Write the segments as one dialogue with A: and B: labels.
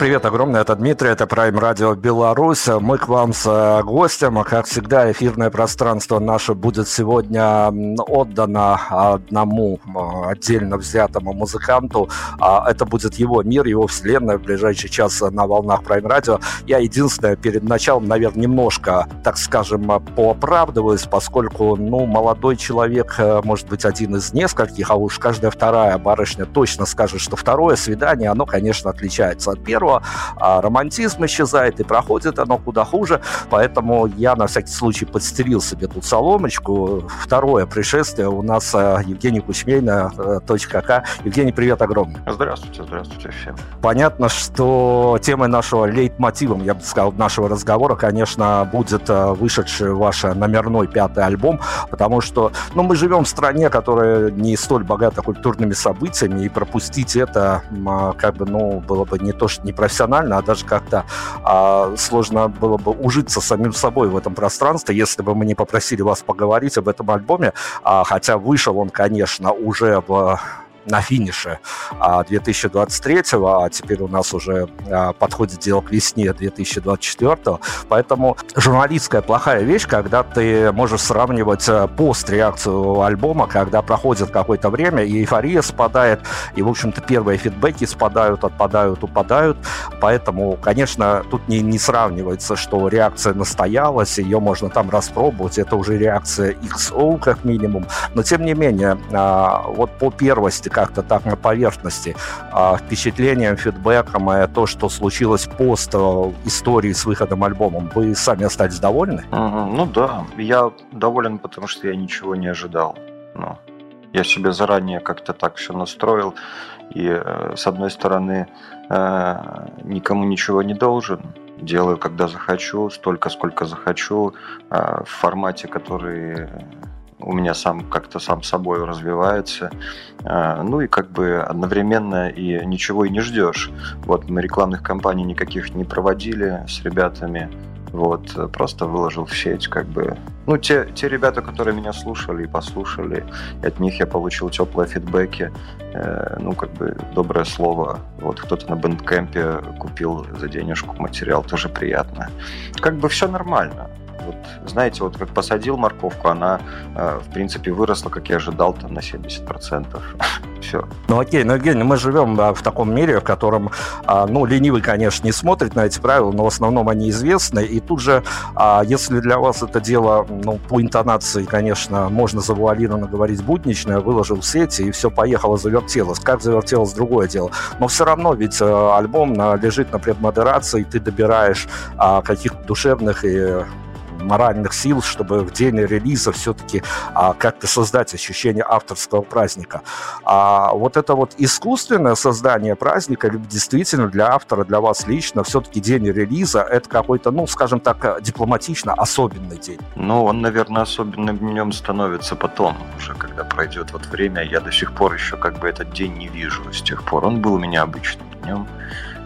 A: Привет огромное, это Дмитрий, это Prime Radio Беларусь. Мы к вам с э, гостем. Как всегда, эфирное пространство наше будет сегодня отдано одному отдельно взятому музыканту. А это будет его мир, его вселенная в ближайший час на волнах Prime Radio. Я единственное, перед началом, наверное, немножко, так скажем, пооправдываюсь, поскольку, ну, молодой человек, э, может быть, один из нескольких, а уж каждая вторая барышня точно скажет, что второе свидание, оно, конечно, отличается от первого а романтизм исчезает, и проходит оно куда хуже, поэтому я на всякий случай подстерил себе тут соломочку. Второе пришествие у нас э, Евгений Кузьмейна, э, точка К. Евгений, привет огромный.
B: Здравствуйте, здравствуйте всем.
A: Понятно, что темой нашего лейтмотивом, я бы сказал, нашего разговора, конечно, будет э, вышедший ваш номерной пятый альбом, потому что, ну, мы живем в стране, которая не столь богата культурными событиями, и пропустить это, а, как бы, ну, было бы не то, что непрофессионально, а даже как-то а, сложно было бы ужиться самим собой в этом пространстве, если бы мы не попросили вас поговорить об этом альбоме, а, хотя вышел он, конечно, уже в 我 на финише 2023, а теперь у нас уже а, подходит дело к весне 2024. Поэтому журналистская плохая вещь, когда ты можешь сравнивать э, пост-реакцию альбома, когда проходит какое-то время, и эйфория спадает, и, в общем-то, первые фидбэки спадают, отпадают, упадают. Поэтому, конечно, тут не, не сравнивается, что реакция настоялась, ее можно там распробовать, это уже реакция XO как минимум. Но, тем не менее, а, вот по первости как-то так на поверхности а, впечатлением, фидбэком и то, что случилось пост э, истории с выходом альбомом, вы сами остались довольны?
B: Ну да, я доволен, потому что я ничего не ожидал. Ну, я себе заранее как-то так все настроил, и э, с одной стороны э, никому ничего не должен, делаю, когда захочу, столько, сколько захочу, в формате, который у меня сам как-то сам собой развивается. А, ну и как бы одновременно и ничего и не ждешь. Вот мы рекламных кампаний никаких не проводили с ребятами. Вот, просто выложил в сеть, как бы. Ну, те, те ребята, которые меня слушали и послушали, от них я получил теплые фидбэки, э, ну, как бы, доброе слово. Вот кто-то на бендкемпе купил за денежку материал, тоже приятно. Как бы все нормально. Вот, знаете, вот как посадил морковку, она, э, в принципе, выросла, как я ожидал, там на 70%. Все.
A: Ну окей, ну Евгений, мы живем в таком мире, в котором, а, ну, ленивый, конечно, не смотрит на эти правила, но в основном они известны. И тут же, а, если для вас это дело, ну, по интонации, конечно, можно завуалированно говорить будничное, выложил в сети, и все поехало, завертелось. Как завертелось, другое дело. Но все равно ведь э, альбом лежит на предмодерации, ты добираешь а, каких-то душевных и моральных сил, чтобы в день релиза все-таки а, как-то создать ощущение авторского праздника. А вот это вот искусственное создание праздника, действительно для автора, для вас лично, все-таки день релиза, это какой-то, ну, скажем так, дипломатично особенный день.
B: Ну, он, наверное, особенным днем становится потом, уже когда пройдет вот время. Я до сих пор еще как бы этот день не вижу с тех пор. Он был у меня обычным днем.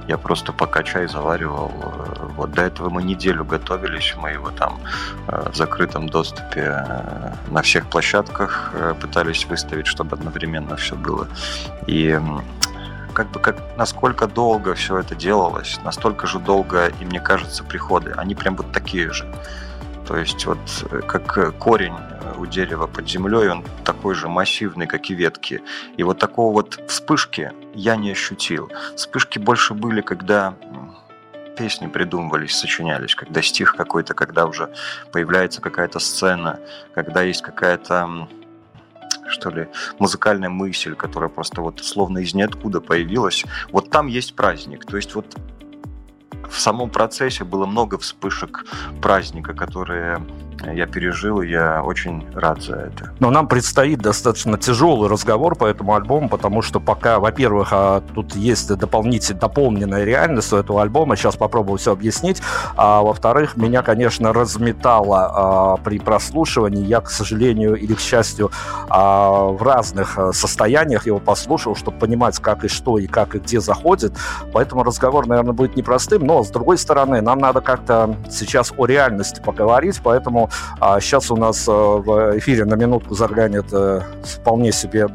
B: Я просто пока чай заваривал. Э, вот до этого мы неделю готовились, мы его там э, в закрытом доступе э, на всех площадках пытались выставить, чтобы одновременно все было. И как бы как насколько долго все это делалось, настолько же долго, и мне кажется, приходы, они прям вот такие же. То есть вот как корень у дерева под землей, он такой же массивный, как и ветки. И вот такого вот вспышки я не ощутил. Вспышки больше были, когда песни придумывались, сочинялись, когда стих какой-то, когда уже появляется какая-то сцена, когда есть какая-то что ли, музыкальная мысль, которая просто вот словно из ниоткуда появилась. Вот там есть праздник. То есть вот в самом процессе было много вспышек праздника, которые я пережил, и я очень рад за это.
A: Но нам предстоит достаточно тяжелый разговор по этому альбому, потому что пока, во-первых, а, тут есть дополнительная, дополненная реальность у этого альбома, сейчас попробую все объяснить, а во-вторых, меня, конечно, разметало а, при прослушивании, я, к сожалению или к счастью, а, в разных а, состояниях его послушал, чтобы понимать, как и что, и как и где заходит, поэтому разговор, наверное, будет непростым, но, с другой стороны, нам надо как-то сейчас о реальности поговорить, поэтому а сейчас у нас э, в эфире на минутку заглянет э, вполне себе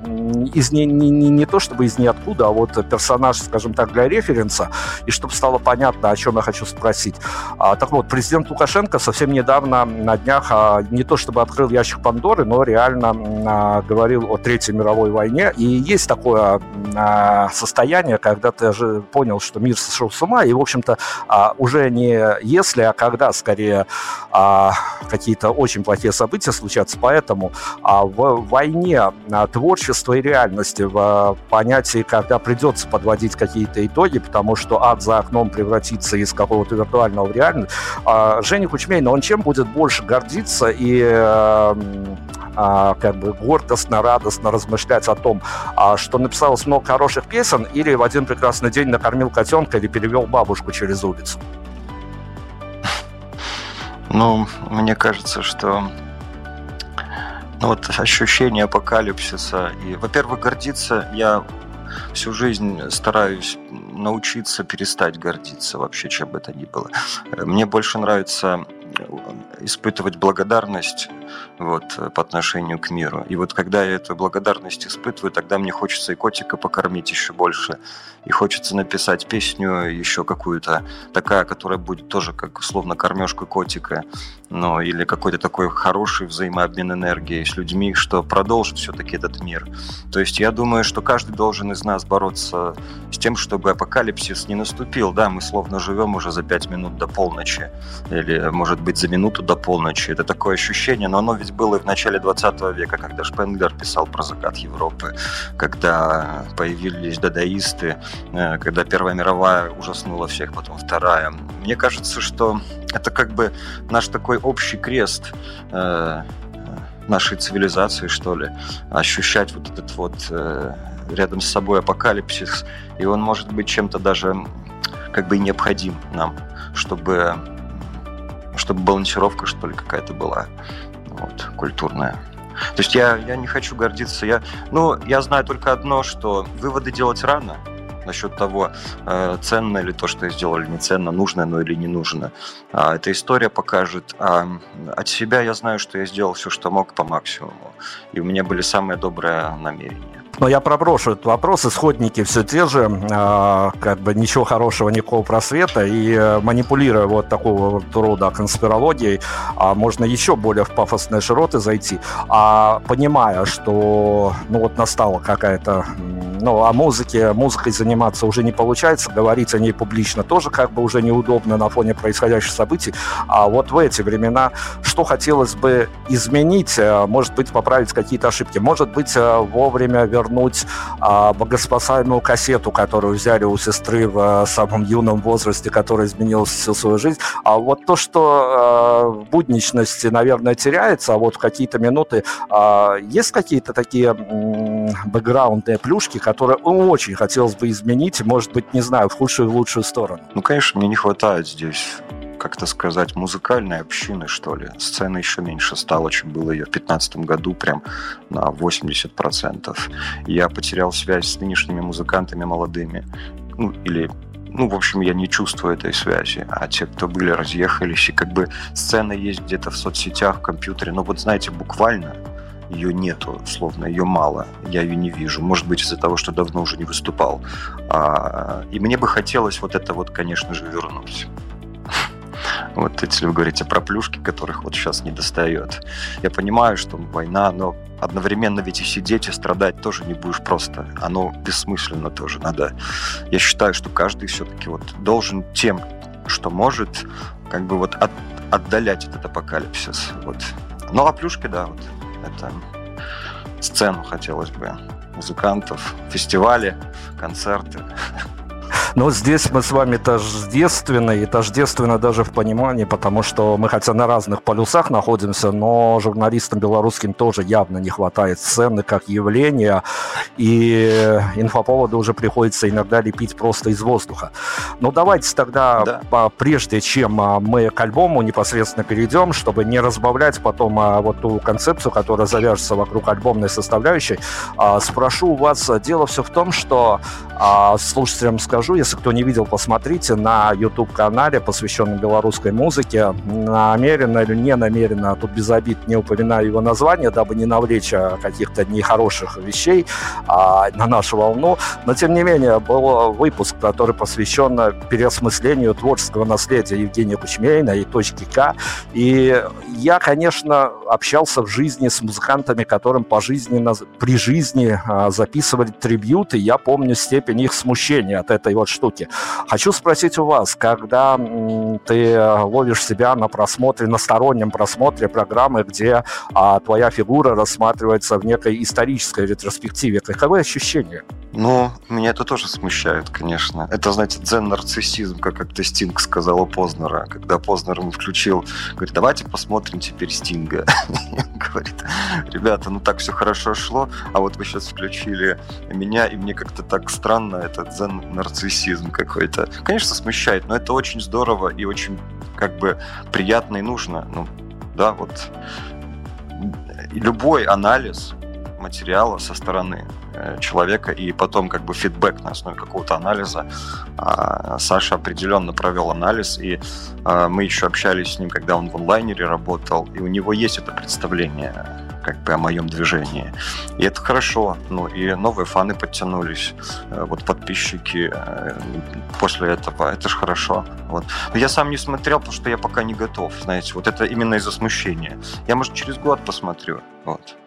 A: из не, не, не, не то чтобы из ниоткуда, а вот персонаж, скажем так, для референса, и чтобы стало понятно, о чем я хочу спросить. А, так вот, президент Лукашенко совсем недавно на днях а, не то чтобы открыл ящик Пандоры, но реально а, говорил о Третьей мировой войне. И есть такое а, состояние, когда ты же понял, что мир сошел с ума, и, в общем-то, а, уже не если, а когда, скорее, а, какие какие-то очень плохие события случаться. Поэтому а, в войне а, творчества и реальности, в а, понятии, когда придется подводить какие-то итоги, потому что ад за окном превратится из какого-то виртуального в реальный, а, Женя Кучмейна, он чем будет больше гордиться и а, а, как бы гордостно, радостно размышлять о том, а, что написалось много хороших песен, или в один прекрасный день накормил котенка или перевел бабушку через улицу?
B: Ну, мне кажется, что ну, вот ощущение апокалипсиса. И, во-первых, гордиться я всю жизнь стараюсь научиться перестать гордиться вообще, чем бы то ни было. Мне больше нравится испытывать благодарность вот, по отношению к миру. И вот когда я эту благодарность испытываю, тогда мне хочется и котика покормить еще больше, и хочется написать песню еще какую-то, такая, которая будет тоже как условно кормежка котика, ну, или какой-то такой хороший взаимообмен энергией с людьми, что продолжит все-таки этот мир. То есть я думаю, что каждый должен из нас бороться с тем, чтобы апокалипсис не наступил. Да, мы словно живем уже за пять минут до полночи, или, может быть, за минуту до полночи. Это такое ощущение, но оно ведь было и в начале 20 века, когда Шпенглер писал про закат Европы, когда появились дадаисты, э, когда Первая мировая ужаснула всех, потом Вторая. Мне кажется, что это как бы наш такой общий крест э, нашей цивилизации, что ли, ощущать вот этот вот э, рядом с собой апокалипсис, и он может быть чем-то даже как бы необходим нам, чтобы чтобы балансировка, что ли, какая-то была вот, культурная. То есть я, я не хочу гордиться. Я, ну, я знаю только одно, что выводы делать рано насчет того, э, ценно ли то, что я сделал, или не ценно, нужно оно или не нужно. А эта история покажет. А от себя я знаю, что я сделал все, что мог по максимуму. И у меня были самые добрые намерения.
A: Но я проброшу этот вопрос. Исходники все те же, э, как бы ничего хорошего, никакого просвета. И э, манипулируя вот такого рода конспирологией, э, можно еще более в пафосные широты зайти. А понимая, что ну вот настала какая-то ну, о музыке, музыкой заниматься уже не получается, говорить о ней публично тоже как бы уже неудобно на фоне происходящих событий. А вот в эти времена что хотелось бы изменить, э, может быть, поправить какие-то ошибки, может быть, э, вовремя вернуть вернуть а, богоспасаемую кассету, которую взяли у сестры в а, самом юном возрасте, которая изменила всю свою жизнь. А вот то, что а, в будничности, наверное, теряется, а вот в какие-то минуты а, есть какие-то такие бэкграундные плюшки, которые очень хотелось бы изменить, может быть, не знаю, в худшую и в лучшую сторону.
B: Ну, конечно, мне не хватает здесь как-то сказать, музыкальной общины, что ли. Сцена еще меньше стала, чем было ее в 2015 году, прям на 80%. Я потерял связь с нынешними музыкантами молодыми. Ну, или ну, в общем, я не чувствую этой связи. А те, кто были, разъехались. И как бы сцена есть где-то в соцсетях, в компьютере. Но вот знаете, буквально ее нету, словно ее мало, я ее не вижу. Может быть, из-за того, что давно уже не выступал. А, и мне бы хотелось вот это вот, конечно же, вернуть. Вот если вы говорите про плюшки, которых вот сейчас не достает. Я понимаю, что война, но одновременно ведь и сидеть, и страдать тоже не будешь просто. Оно бессмысленно тоже. Надо... Я считаю, что каждый все-таки вот должен тем, что может, как бы вот от, отдалять этот апокалипсис. Вот. Ну а плюшки, да, вот это сцену хотелось бы музыкантов, фестивали, концерты.
A: Но здесь мы с вами тождественны, и тождественно даже в понимании, потому что мы хотя на разных полюсах находимся, но журналистам белорусским тоже явно не хватает сцены как явления, и инфоповоды уже приходится иногда лепить просто из воздуха. Но давайте тогда, да. прежде чем а, мы к альбому непосредственно перейдем, чтобы не разбавлять потом а, вот ту концепцию, которая завяжется вокруг альбомной составляющей, а, спрошу у вас, дело все в том, что слушателям скажу, если кто не видел, посмотрите на YouTube-канале, посвященном белорусской музыке. Намеренно или не намеренно, тут без обид не упоминаю его название, дабы не навлечь а, каких-то нехороших вещей а, на нашу волну. Но, тем не менее, был выпуск, который посвящен переосмыслению творческого наследия Евгения Кучмейна и точки К. И я, конечно, общался в жизни с музыкантами, которым пожизненно, при жизни а, записывали трибьюты. Я помню степень их смущения от этой вот штуки. Хочу спросить у вас, когда ты ловишь себя на просмотре, на стороннем просмотре программы, где а, твоя фигура рассматривается в некой исторической ретроспективе, каковы ощущения?
B: Ну, меня это тоже смущает, конечно. Это, знаете, дзен-нарциссизм, как как-то Стинг сказал у Познера. Когда Познер ему включил, говорит, давайте посмотрим теперь Стинга. Говорит, ребята, ну так все хорошо шло, а вот вы сейчас включили меня, и мне как-то так странно, это дзен-нарциссизм какой-то. Конечно, смущает, но это очень здорово и очень как бы приятно и нужно. Ну, да, вот любой анализ материала со стороны Э, человека и потом как бы фидбэк на основе какого-то анализа. А, Саша определенно провел анализ, и а, мы еще общались с ним, когда он в онлайнере работал, и у него есть это представление как бы о моем движении. И это хорошо. Ну и новые фаны подтянулись, э, вот подписчики э, после этого. Это же хорошо. Вот. Но я сам не смотрел, потому что я пока не готов, знаете. Вот это именно из-за смущения. Я, может, через год посмотрю. Вот.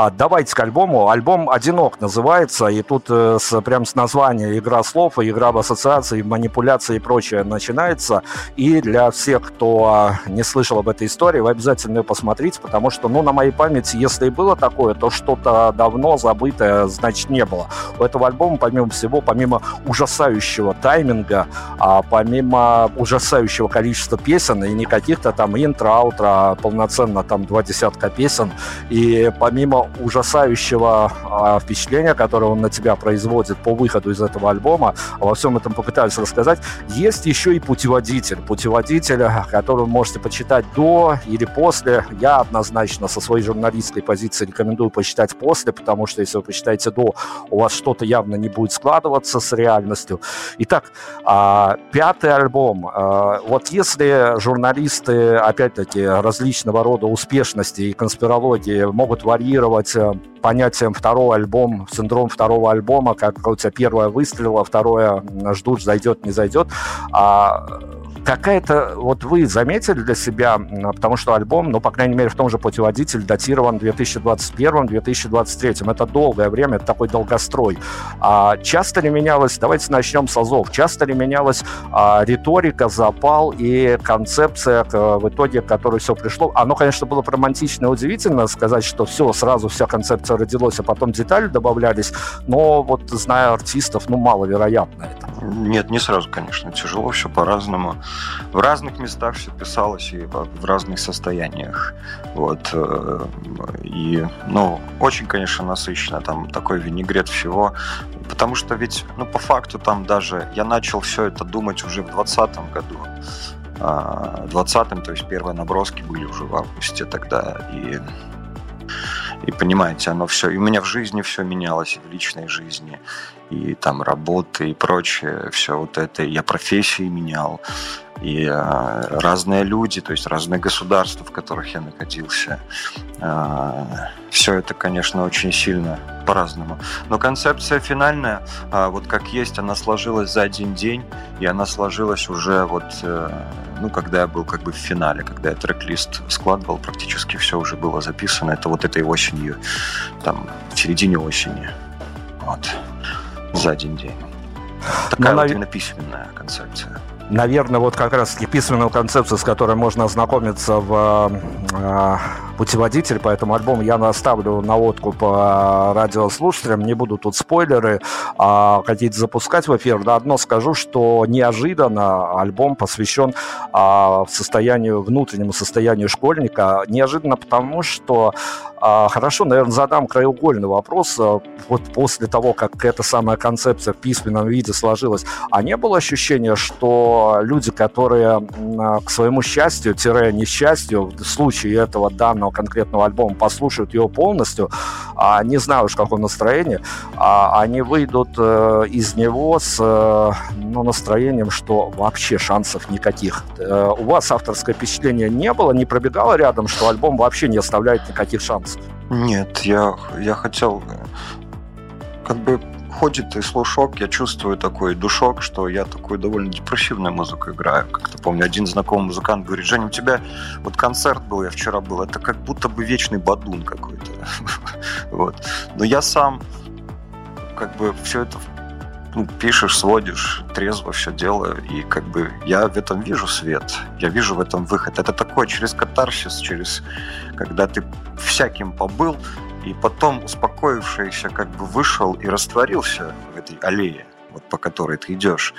A: А, давайте к альбому. Альбом «Одинок» называется, и тут э, с, прям с названия игра слов, и игра в ассоциации, манипуляции и прочее начинается. И для всех, кто а, не слышал об этой истории, вы обязательно ее посмотрите, потому что, ну, на моей памяти, если и было такое, то что-то давно забытое, значит, не было. У этого альбома, помимо всего, помимо ужасающего тайминга, а помимо ужасающего количества песен, и не каких-то там интро, аутро, а полноценно там два десятка песен, и помимо ужасающего а, впечатления, которое он на тебя производит по выходу из этого альбома, во всем этом попытаюсь рассказать, есть еще и путеводитель. Путеводитель, который вы можете почитать до или после. Я однозначно со своей журналистской позиции рекомендую почитать после, потому что если вы почитаете до, у вас что-то явно не будет складываться с реальностью. Итак, а, пятый альбом. А, вот если журналисты, опять-таки, различного рода успешности и конспирологии могут варьировать оперировать э, понятием второй альбом, синдром второго альбома, как у тебя первое выстрелило, второе ждут, зайдет, не зайдет. А какая-то, вот вы заметили для себя, потому что альбом, ну, по крайней мере, в том же путеводитель датирован 2021-2023. Это долгое время, это такой долгострой. А часто ли менялась, давайте начнем с азов, часто ли менялась а, риторика, запал и концепция, к, в итоге, к которой все пришло? Оно, конечно, было романтично и удивительно сказать, что все, сразу вся концепция родилась, а потом детали добавлялись, но вот, зная артистов, ну, маловероятно это.
B: Нет, не сразу, конечно, тяжело, все по-разному в разных местах все писалось и в разных состояниях. Вот. Э, и, ну, очень, конечно, насыщенно. Там такой винегрет всего. Потому что ведь, ну, по факту там даже я начал все это думать уже в 2020 году. А, в 20 то есть первые наброски были уже в августе тогда. И и понимаете, оно все, и у меня в жизни все менялось, и в личной жизни, и там работы и прочее, все вот это, я профессии менял, и э, разные люди, то есть разные государства, в которых я находился. Э, все это, конечно, очень сильно по-разному. Но концепция финальная, э, вот как есть, она сложилась за один день, и она сложилась уже вот, э, ну, когда я был как бы в финале, когда я трек-лист складывал, практически все уже было записано. Это вот этой осенью, там, в середине осени. Вот. За один день. Такая Но, вот именно письменная концепция
A: наверное, вот как раз-таки письменную концепцию, с которой можно ознакомиться в э, путеводитель по этому альбому, я наставлю на откуп радиослушателям. Не буду тут спойлеры э, какие-то запускать в эфир. Но одно скажу, что неожиданно альбом посвящен э, состоянию, внутреннему состоянию школьника. Неожиданно потому, что а, хорошо, наверное, задам краеугольный вопрос. А, вот после того, как эта самая концепция в письменном виде сложилась, а не было ощущения, что люди, которые к своему счастью, тире несчастью, в случае этого данного конкретного альбома послушают его полностью, а не знаю уж в каком настроении, они выйдут э, из него с э, ну, настроением, что вообще шансов никаких. Э, у вас авторское впечатление не было, не пробегало рядом, что альбом вообще не оставляет никаких шансов?
B: Нет, я, я хотел... Как бы ходит и слушок, я чувствую такой душок, что я такую довольно депрессивную музыку играю. Как-то помню, один знакомый музыкант говорит, Женя, у тебя вот концерт был, я вчера был, это как будто бы вечный бадун какой-то. вот. Но я сам как бы все это ну, пишешь, сводишь, трезво все делаю, и как бы я в этом вижу свет, я вижу в этом выход. Это такое через катарсис, через когда ты всяким побыл, и потом успокоившийся как бы вышел и растворился в этой аллее, вот по которой ты идешь.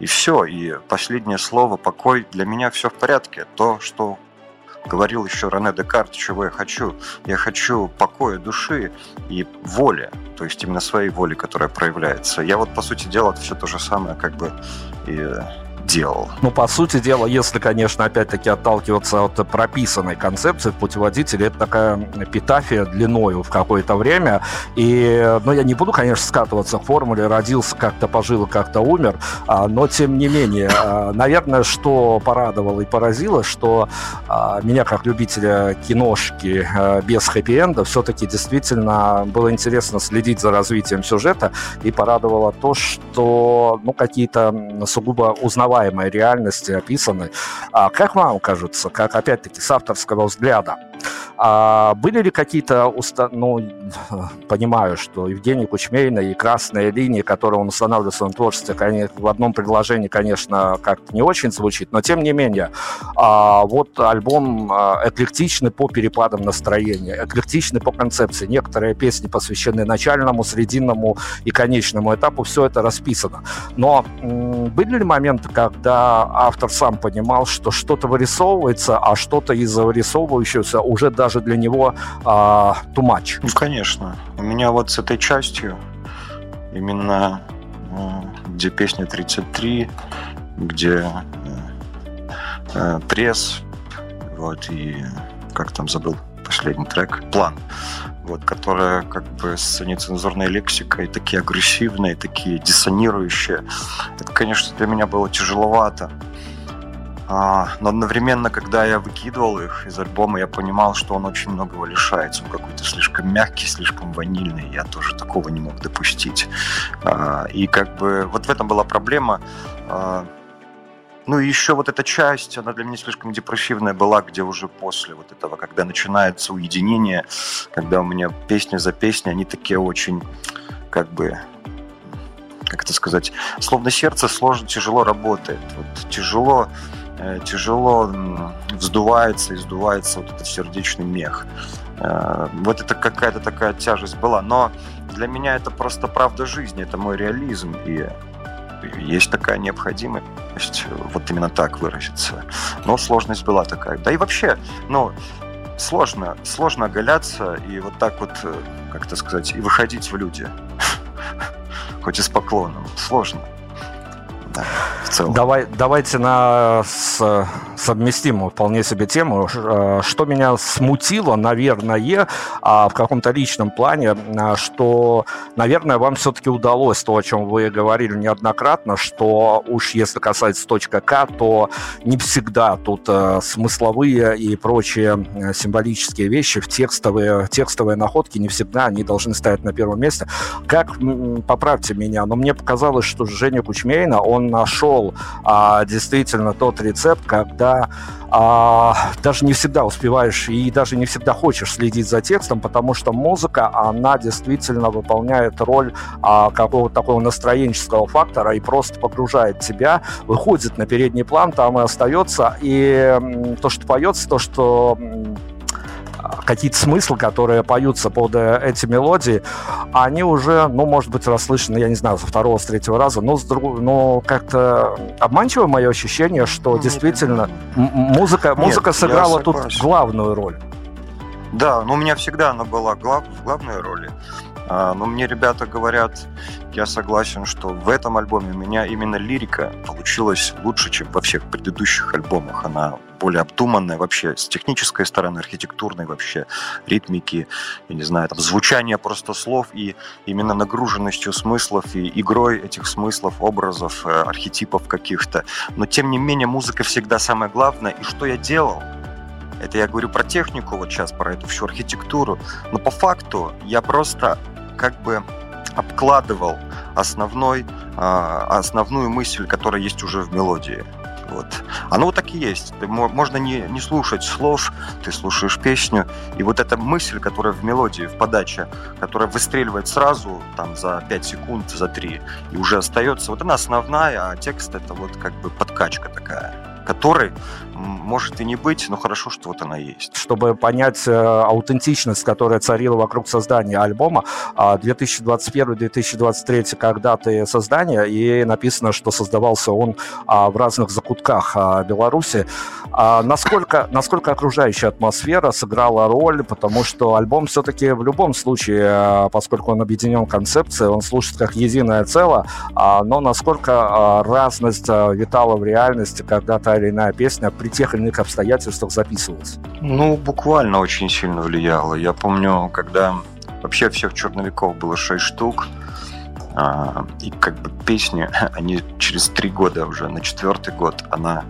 B: И все, и последнее слово, покой, для меня все в порядке. То, что говорил еще Рене Декарт, чего я хочу. Я хочу покоя души и воли, то есть именно своей воли, которая проявляется. Я вот, по сути дела, все то же самое как бы и делал.
A: Ну, по сути дела, если, конечно, опять-таки отталкиваться от прописанной концепции в путеводителе, это такая эпитафия длиною в какое-то время. И, ну, я не буду, конечно, скатываться к формуле «родился, как-то пожил, как-то умер», а, но, тем не менее, а, наверное, что порадовало и поразило, что а, меня, как любителя киношки без хэппи-энда, все-таки действительно было интересно следить за развитием сюжета, и порадовало то, что, ну, какие-то сугубо узнаваемые узнаваемой реальности описаны. А как вам кажется, как опять-таки с авторского взгляда, а были ли какие-то, уста... ну, понимаю, что Евгений Кучмейна и красные линии, которые он устанавливает в своем творчестве, в одном предложении, конечно, как-то не очень звучит, но тем не менее, а, вот альбом а, эклектичный по перепадам настроения, эклектичный по концепции. Некоторые песни посвящены начальному, срединному и конечному этапу, все это расписано. Но были ли моменты, когда автор сам понимал, что что-то вырисовывается, а что-то из вырисовывающегося уже даже для него а, too much.
B: Ну, конечно. У меня вот с этой частью, именно ну, где песня 33, где э, э, пресс, вот, и как там забыл последний трек, план, вот, которая как бы с нецензурной лексикой, такие агрессивные, такие диссонирующие. Это, конечно, для меня было тяжеловато. А, но одновременно, когда я выкидывал их из альбома, я понимал, что он очень многого лишается. Он какой-то слишком мягкий, слишком ванильный. Я тоже такого не мог допустить. А, и как бы вот в этом была проблема. А, ну и еще вот эта часть, она для меня слишком депрессивная была, где уже после вот этого, когда начинается уединение, когда у меня песня за песней, они такие очень, как бы, как это сказать, словно сердце сложно, тяжело работает. Вот тяжело Э, тяжело вздувается и сдувается вот этот сердечный мех. Э, вот это какая-то такая тяжесть была. Но для меня это просто правда жизни, это мой реализм. И есть такая необходимость вот именно так выразиться. Но сложность была такая. Да и вообще, ну, сложно, сложно оголяться и вот так вот, э, как это сказать, и выходить в люди. Хоть и с поклоном. Сложно
A: в целом. Давай, давайте на с, совместимую вполне себе тему. Э, что меня смутило, наверное, а, в каком-то личном плане, а, что, наверное, вам все-таки удалось то, о чем вы говорили неоднократно, что уж если касается точка К, то не всегда тут э, смысловые и прочие э, символические вещи в текстовые, текстовые находки не всегда они должны стоять на первом месте. Как, поправьте меня, но мне показалось, что Женя Кучмейна, он он нашел а, действительно тот рецепт, когда а, даже не всегда успеваешь и даже не всегда хочешь следить за текстом, потому что музыка, она действительно выполняет роль а, какого-то такого настроенческого фактора и просто погружает тебя, выходит на передний план, там и остается, и то, что поется, то, что какие-то смыслы, которые поются под э, эти мелодии, они уже, ну, может быть, расслышаны, я не знаю, со второго, с третьего раза, но, с друг... но как-то обманчиво мое ощущение, что Нет, действительно музыка, музыка Нет, сыграла тут главную роль.
B: Да, но у меня всегда она была глав, в главной роли. А, но мне ребята говорят, я согласен, что в этом альбоме у меня именно лирика получилась лучше, чем во всех предыдущих альбомах. Она более обдуманная вообще с технической стороны, архитектурной вообще, ритмики, я не знаю, там, звучание просто слов и именно нагруженностью смыслов и игрой этих смыслов, образов, э, архетипов каких-то. Но тем не менее музыка всегда самое главное. И что я делал? Это я говорю про технику вот сейчас, про эту всю архитектуру. Но по факту я просто как бы обкладывал основной, а, основную мысль, которая есть уже в мелодии. Вот. Оно вот так и есть. Ты, можно не, не слушать слов, ты слушаешь песню, и вот эта мысль, которая в мелодии, в подаче, которая выстреливает сразу, там, за 5 секунд, за 3, и уже остается, вот она основная, а текст это вот как бы подкачка такая которой может и не быть, но хорошо, что вот она есть.
A: Чтобы понять э, аутентичность, которая царила вокруг создания альбома, 2021-2023 когда ты создание, и написано, что создавался он а, в разных закутках а, Беларуси. А насколько, насколько окружающая атмосфера сыграла роль, потому что альбом все-таки в любом случае, э, поскольку он объединен концепцией, он слушает как единое целое, но насколько разность э, витала в реальности, когда та или иная песня при тех или иных обстоятельствах записывалась?
B: Ну, буквально очень сильно влияло. Я помню, когда вообще всех черновиков было шесть штук, а, и как бы песни, они через три года уже, на четвертый год, она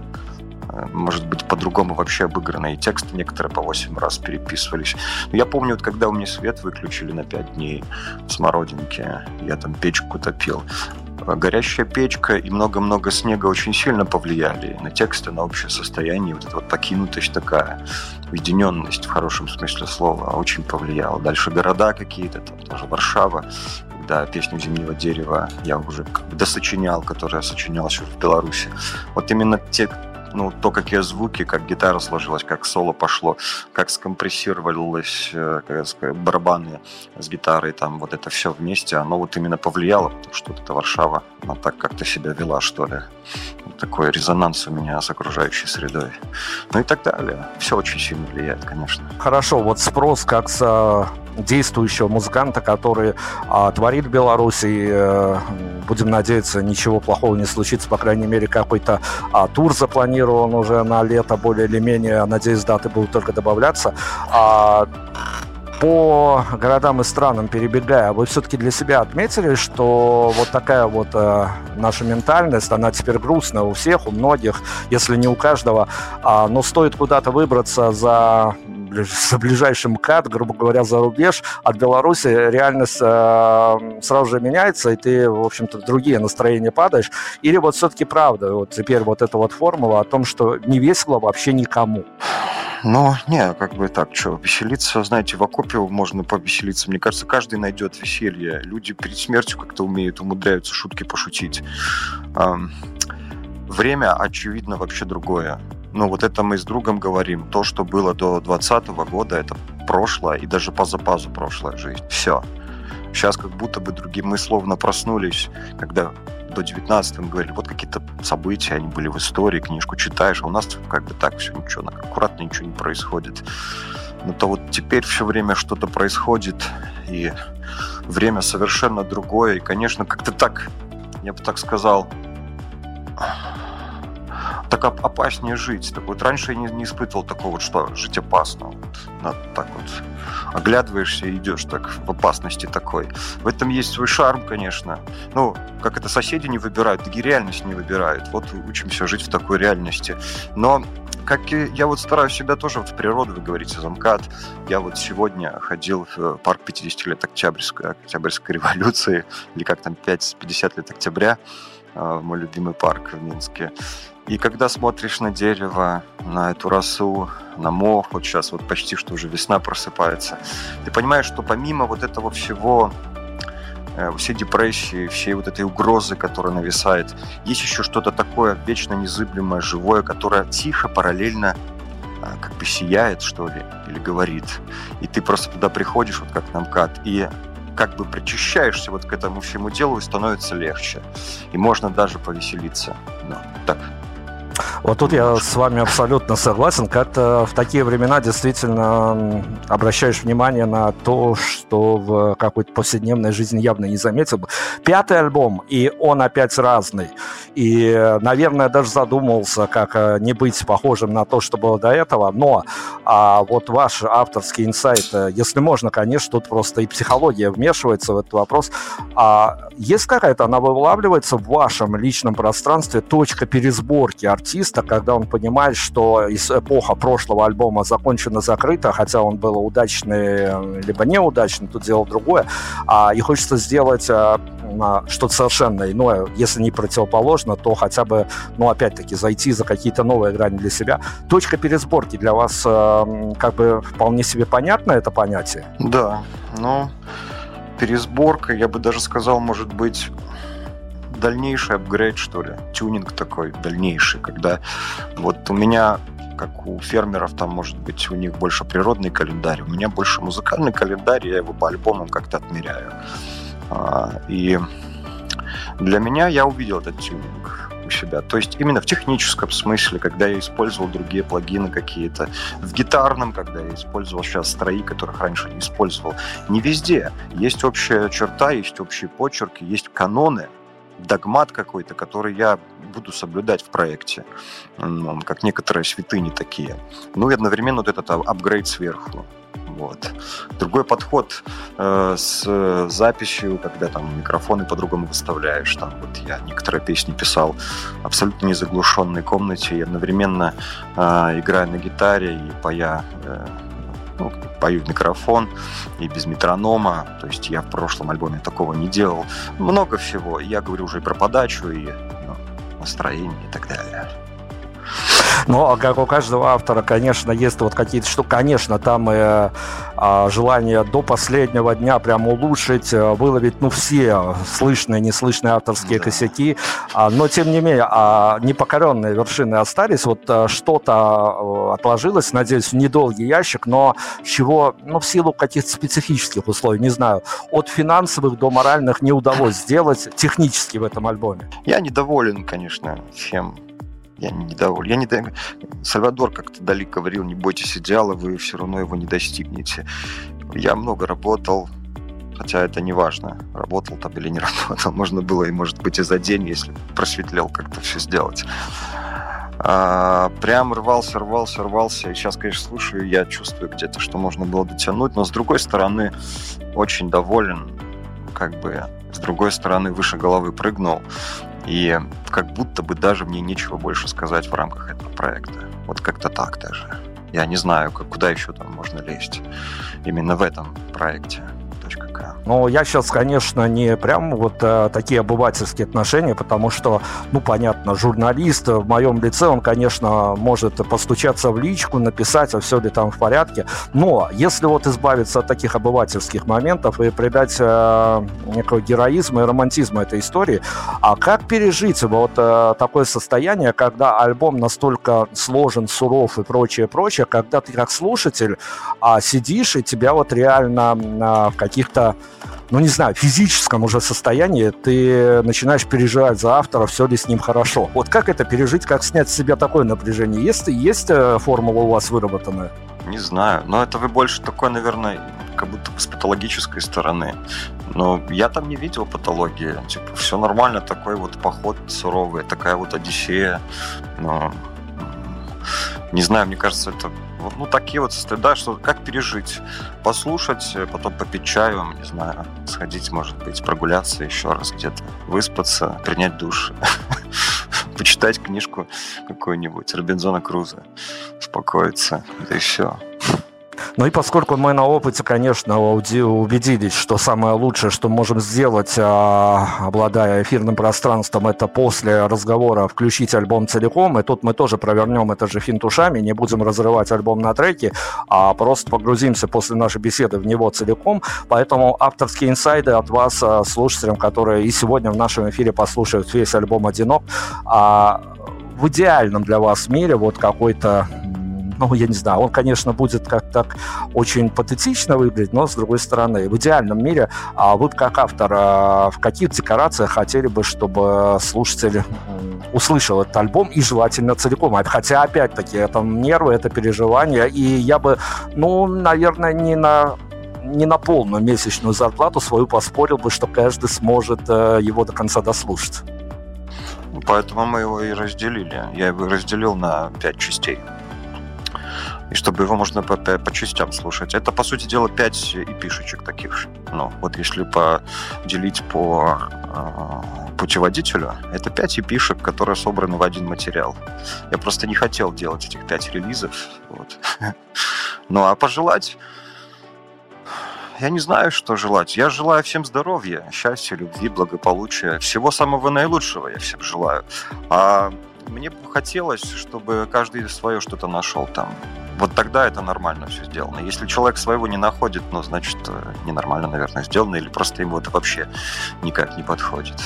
B: может быть, по-другому вообще обыграна, и тексты некоторые по 8 раз переписывались. Но я помню, вот когда у меня свет выключили на 5 дней в Смородинке, я там печку топил, горящая печка и много-много снега очень сильно повлияли на тексты, на общее состояние. Вот эта вот покинутость такая, уединенность в хорошем смысле слова очень повлияла. Дальше города какие-то, там тоже Варшава, когда песню «Зимнего дерева» я уже как бы досочинял, которая сочинялась в Беларуси. Вот именно те ну, то, какие звуки, как гитара сложилась, как соло пошло, как скомпрессировалось э, как сказать, барабаны с гитарой, там вот это все вместе, оно вот именно повлияло, что вот эта Варшава, она так как-то себя вела, что ли. Такой резонанс у меня с окружающей средой. Ну и так далее. Все очень сильно влияет, конечно.
A: Хорошо, вот спрос как с действующего музыканта, который а, творит в Беларуси. А, будем надеяться, ничего плохого не случится. По крайней мере, какой-то а, тур запланирован уже на лето, более или менее. Надеюсь, даты будут только добавляться. А, по городам и странам перебегая, вы все-таки для себя отметили, что вот такая вот э, наша ментальность, она теперь грустная у всех, у многих, если не у каждого, э, но стоит куда-то выбраться за за ближайшим КАТ, грубо говоря, за рубеж, от Беларуси реальность э, сразу же меняется, и ты, в общем-то, в другие настроения падаешь. Или вот все-таки правда, вот теперь вот эта вот формула о том, что не весело вообще никому.
B: Ну, не, как бы так, что, веселиться, знаете, в окопе можно повеселиться. Мне кажется, каждый найдет веселье. Люди перед смертью как-то умеют, умудряются шутки пошутить. Время, очевидно, вообще другое. Ну, вот это мы с другом говорим. То, что было до 2020 года, это прошлое и даже позапазу прошлая жизнь. Все. Сейчас как будто бы другие мы словно проснулись, когда до 19 мы говорили, вот какие-то события, они были в истории, книжку читаешь, а у нас как бы так все ничего, аккуратно ничего не происходит. Но то вот теперь все время что-то происходит, и время совершенно другое, и, конечно, как-то так, я бы так сказал, так опаснее жить. Так вот, раньше я не, не испытывал такого, что жить опасно. Вот, надо так вот оглядываешься и идешь так в опасности такой. В этом есть свой шарм, конечно. Ну, как это соседи не выбирают, так и реальность не выбирают. Вот учимся жить в такой реальности. Но как и я вот стараюсь всегда тоже вот в природу, вы говорите, замкат. Я вот сегодня ходил в парк 50 лет Октябрьской, Октябрьской революции, или как там, 5, 50 лет октября, а, мой любимый парк в Минске. И когда смотришь на дерево, на эту росу, на мох, вот сейчас вот почти что уже весна просыпается, ты понимаешь, что помимо вот этого всего, э, все депрессии, всей вот этой угрозы, которая нависает, есть еще что-то такое вечно незыблемое, живое, которое тихо, параллельно а, как бы сияет, что ли, или говорит. И ты просто туда приходишь, вот как на МКАД, и как бы причащаешься вот к этому всему делу, и становится легче. И можно даже повеселиться. Ну, так,
A: вот тут я с вами абсолютно согласен. Как-то в такие времена действительно обращаешь внимание на то, что в какой-то повседневной жизни явно не заметил бы. Пятый альбом, и он опять разный. И, наверное, даже задумывался, как э, не быть похожим на то, что было до этого. Но а вот ваш авторский инсайт, э, если можно, конечно, тут просто и психология вмешивается в этот вопрос. А есть какая-то, она вылавливается в вашем личном пространстве, точка пересборки артиста, гитариста, когда он понимает, что эпоха прошлого альбома закончена, закрыта, хотя он был удачный, либо неудачный, тут дело другое, а, и хочется сделать а, что-то совершенно иное, если не противоположно, то хотя бы, ну, опять-таки, зайти за какие-то новые грани для себя. Точка пересборки для вас как бы вполне себе понятно это понятие?
B: Да, ну, пересборка, я бы даже сказал, может быть, дальнейший апгрейд, что ли, тюнинг такой дальнейший, когда вот у меня как у фермеров, там, может быть, у них больше природный календарь, у меня больше музыкальный календарь, я его по альбомам как-то отмеряю. А, и для меня я увидел этот тюнинг у себя. То есть именно в техническом смысле, когда я использовал другие плагины какие-то, в гитарном, когда я использовал сейчас строи, которых раньше не использовал. Не везде. Есть общая черта, есть общие почерки, есть каноны, догмат какой-то, который я буду соблюдать в проекте, как некоторые святыни такие. Ну и одновременно вот этот апгрейд сверху. Вот. Другой подход э, с записью, когда там микрофоны по-другому выставляешь. Там вот я некоторые песни писал абсолютно незаглушенной комнате и одновременно э, играя на гитаре и поя э, ну, пою в микрофон и без метронома. То есть я в прошлом альбоме такого не делал. Много всего. Я говорю уже и про подачу, и ну, настроение и так далее.
A: Но ну, а как у каждого автора, конечно, есть вот какие-то штуки. Конечно, там э, э, желание до последнего дня прям улучшить, э, выловить, ну, все слышные, неслышные авторские да. косяки. А, но, тем не менее, а, непокоренные вершины остались. Вот а, что-то э, отложилось, надеюсь, в недолгий ящик, но чего, ну, в силу каких-то специфических условий, не знаю, от финансовых до моральных не удалось сделать технически в этом альбоме.
B: Я недоволен, конечно, всем я недоволен. Я не... Сальвадор как-то Дали говорил, не бойтесь идеала, вы все равно его не достигнете. Я много работал, хотя это не важно, работал там или не работал. Можно было и, может быть, и за день, если просветлел как-то все сделать. А, прям рвался, рвался, рвался. Сейчас, конечно, слушаю, я чувствую где-то, что можно было дотянуть. Но, с другой стороны, очень доволен. Как бы, с другой стороны, выше головы прыгнул. И как будто бы даже мне нечего больше сказать в рамках этого проекта. Вот как-то так даже. Я не знаю, как, куда еще там можно лезть. Именно в этом проекте.
A: Ну, я сейчас, конечно, не прям вот а, такие обывательские отношения, потому что, ну, понятно, журналист в моем лице, он, конечно, может постучаться в личку, написать, а все ли там в порядке. Но если вот избавиться от таких обывательских моментов и придать а, некого героизма и романтизма этой истории, а как пережить вот а, такое состояние, когда альбом настолько сложен, суров и прочее, прочее, когда ты как слушатель а, сидишь и тебя вот реально а, в каких-то ну, не знаю, физическом уже состоянии ты начинаешь переживать за автора, все ли с ним хорошо. Вот как это пережить, как снять с себя такое напряжение? Есть, есть э, формула у вас выработанная?
B: Не знаю, но это вы больше такой, наверное, как будто с патологической стороны. Но я там не видел патологии. Типа, все нормально, такой вот поход суровый, такая вот одиссея. Но не знаю, мне кажется, это ну, такие вот да, что как пережить, послушать, э, потом попить чаю, не знаю, сходить, может быть, прогуляться еще раз где-то, выспаться, принять душ, почитать книжку какую-нибудь Робинзона Круза, успокоиться, это и все.
A: Ну и поскольку мы на опыте, конечно, убедились, что самое лучшее, что можем сделать, а, обладая эфирным пространством, это после разговора включить альбом целиком. И тут мы тоже провернем это же финтушами, не будем разрывать альбом на треки, а просто погрузимся после нашей беседы в него целиком. Поэтому авторские инсайды от вас, а, слушателям, которые и сегодня в нашем эфире послушают весь альбом «Одинок», а в идеальном для вас мире вот какой-то ну, я не знаю, он, конечно, будет как так очень патетично выглядеть, но, с другой стороны, в идеальном мире а вы как автор а, в каких декорациях хотели бы, чтобы слушатель услышал этот альбом и желательно целиком. Хотя, опять-таки, это нервы, это переживания, и я бы, ну, наверное, не на не на полную месячную зарплату свою поспорил бы, что каждый сможет э, его до конца дослушать.
B: Поэтому мы его и разделили. Я его разделил на пять частей. И чтобы его можно по, по, по частям слушать. Это, по сути дела, пять эпишечек таких. Ну, вот если поделить по э, путеводителю, это пять эпишек, которые собраны в один материал. Я просто не хотел делать этих пять релизов. Вот. Ну, а пожелать я не знаю, что желать. Я желаю всем здоровья, счастья, любви, благополучия. Всего самого наилучшего я всем желаю. А мне бы хотелось, чтобы каждый свое что-то нашел там. Вот тогда это нормально все сделано. Если человек своего не находит, ну, значит, э, ненормально, наверное, сделано, или просто ему это вообще никак не подходит.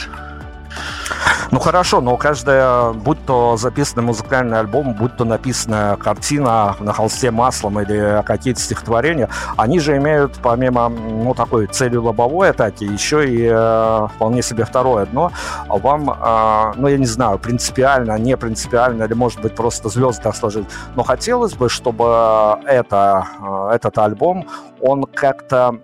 A: Ну хорошо, но каждая, будь то записанный музыкальный альбом, будь то написанная картина на холсте маслом или какие-то стихотворения, они же имеют помимо ну, такой цели лобовой атаки еще и э, вполне себе второе дно. Вам, э, ну я не знаю, принципиально, не принципиально, или может быть просто звезды так сложились, но хотелось бы, чтобы это, э, этот альбом, он как-то,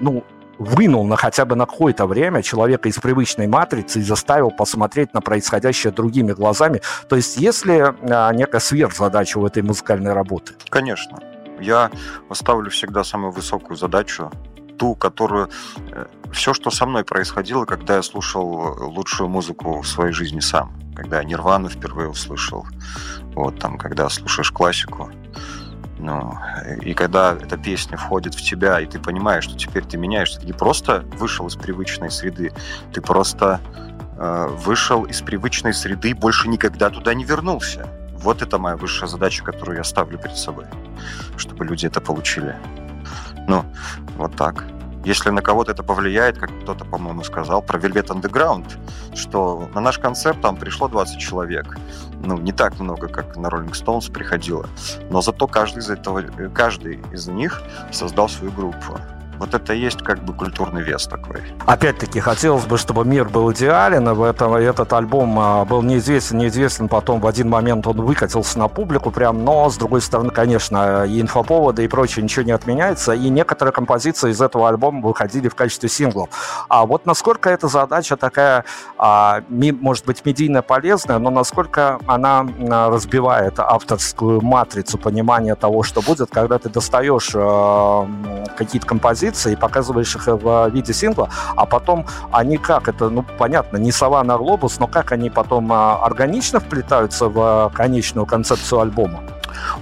A: ну, вынул на хотя бы на какое-то время человека из привычной матрицы и заставил посмотреть на происходящее другими глазами. То есть если а, некая сверхзадача у этой музыкальной работы?
B: Конечно. Я ставлю всегда самую высокую задачу, ту, которую... Э, Все, что со мной происходило, когда я слушал лучшую музыку в своей жизни сам. Когда я Нирвану впервые услышал. Вот там, когда слушаешь классику ну, и когда эта песня входит в тебя, и ты понимаешь, что теперь ты меняешься, ты не просто вышел из привычной среды, ты просто э, вышел из привычной среды и больше никогда туда не вернулся. Вот это моя высшая задача, которую я ставлю перед собой, чтобы люди это получили. Ну, вот так. Если на кого-то это повлияет, как кто-то, по-моему, сказал про Velvet Underground, что на наш концерт там пришло 20 человек. Ну, не так много, как на Rolling Stones приходило. Но зато каждый из, этого, каждый из них создал свою группу. Вот это есть как бы культурный вес такой.
A: Опять-таки, хотелось бы, чтобы мир был идеален, в этом, этот альбом а, был неизвестен, неизвестен, потом в один момент он выкатился на публику прям, но, с другой стороны, конечно, и инфоповоды и прочее ничего не отменяется, и некоторые композиции из этого альбома выходили в качестве синглов. А вот насколько эта задача такая, а, может быть, медийно полезная, но насколько она разбивает авторскую матрицу понимания того, что будет, когда ты достаешь а, какие-то композиции, композиции и показываешь их в виде сингла, а потом они как, это, ну, понятно, не сова на глобус, но как они потом а, органично вплетаются в конечную концепцию альбома?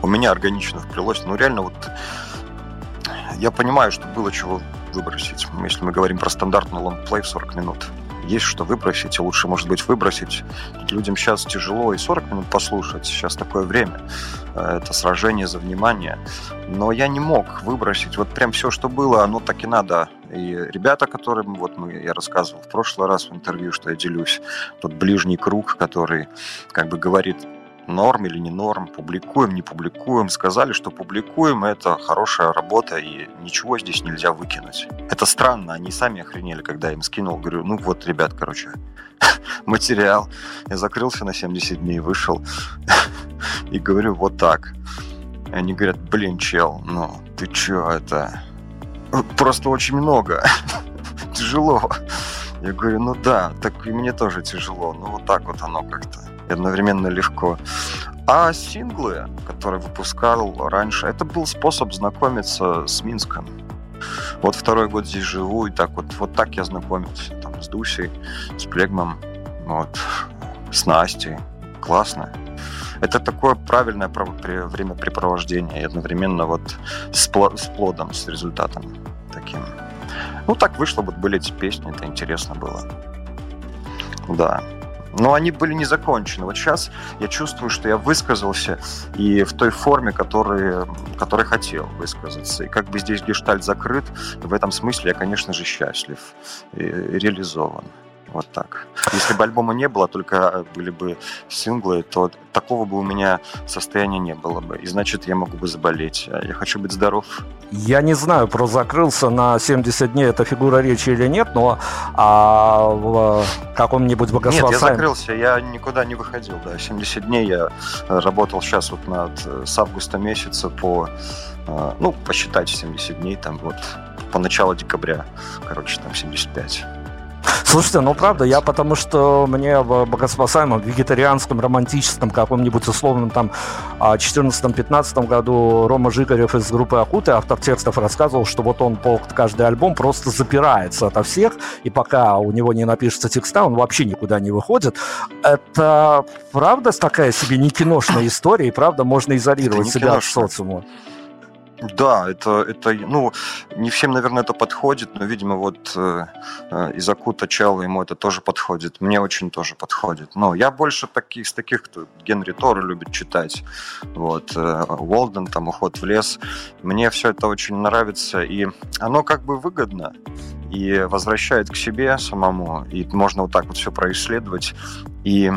B: У меня органично вплелось, ну, реально вот я понимаю, что было чего выбросить, если мы говорим про стандартный лонгплей в 40 минут есть что выбросить, и лучше, может быть, выбросить. Людям сейчас тяжело и 40 минут послушать, сейчас такое время, э, это сражение за внимание. Но я не мог выбросить вот прям все, что было, оно так и надо. И ребята, которым вот мы, я рассказывал в прошлый раз в интервью, что я делюсь, тот ближний круг, который как бы говорит, норм или не норм, публикуем, не публикуем. Сказали, что публикуем, это хорошая работа, и ничего здесь нельзя выкинуть. Это странно, они сами охренели, когда им скинул. Говорю, ну вот, ребят, короче, материал. Я закрылся на 70 дней, вышел и говорю, вот так. И они говорят, блин, чел, ну ты чё, это... Просто очень много. Тяжело. Я говорю, ну да, так и мне тоже тяжело. Ну вот так вот оно как-то и одновременно легко. А синглы, которые выпускал раньше, это был способ знакомиться с Минском. Вот второй год здесь живу, и так вот, вот так я знакомился там, с Дусей, с Плегмом, вот, с Настей. Классно. Это такое правильное времяпрепровождение и одновременно вот с, плодом, с результатом таким. Ну, так вышло, вот были эти песни, это интересно было. Да но они были не закончены. Вот сейчас я чувствую, что я высказался и в той форме, который, который хотел высказаться. И как бы здесь гештальт закрыт, в этом смысле я, конечно же, счастлив и реализован. Вот так. Если бы альбома не было, только были бы синглы, то такого бы у меня состояния не было бы. И значит, я могу бы заболеть. А я хочу быть здоров.
A: Я не знаю, про закрылся на 70 дней это фигура речи или нет, но а в каком-нибудь богословсайном...
B: Нет, я закрылся, я никуда не выходил. Да. 70 дней я работал сейчас вот над, с августа месяца по э, ну, посчитать 70 дней, там вот по началу декабря, короче, там 75.
A: Слушайте, ну правда, я потому что мне в богоспасаемом вегетарианском романтическом каком-нибудь условном там 14-15 а, году Рома Жигарев из группы Акуты, автор текстов, рассказывал, что вот он по каждый альбом просто запирается ото всех, и пока у него не напишется текста, он вообще никуда не выходит. Это правда такая себе не киношная история, и правда можно изолировать себя киношная. от социума?
B: Да, это, это, ну, не всем, наверное, это подходит, но, видимо, вот э, э из Акута Чела ему это тоже подходит. Мне очень тоже подходит. Но я больше таких, из таких, кто Генри Тора любит читать. Вот, э, Уолден, там, Уход в лес. Мне все это очень нравится, и оно как бы выгодно и возвращает к себе самому, и можно вот так вот все происследовать. И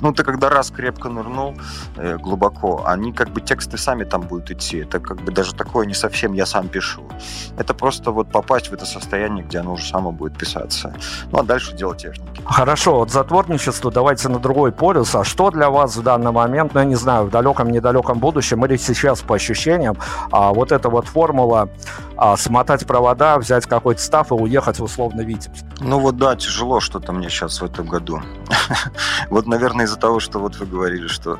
B: ну, ты когда раз крепко нырнул э, глубоко, они как бы тексты сами там будут идти. Это как бы даже такое не совсем я сам пишу. Это просто вот попасть в это состояние, где оно уже само будет писаться. Ну, а дальше дело техники.
A: Хорошо, от затворничества давайте на другой полюс. А что для вас в данный момент, ну, я не знаю, в далеком-недалеком будущем или сейчас по ощущениям, а, вот эта вот формула а, смотать провода, взять какой-то став и уехать в условно Витебск?
B: Ну вот да, тяжело что-то мне сейчас в этом году. Вот, наверное, из-за того, что вот вы говорили, что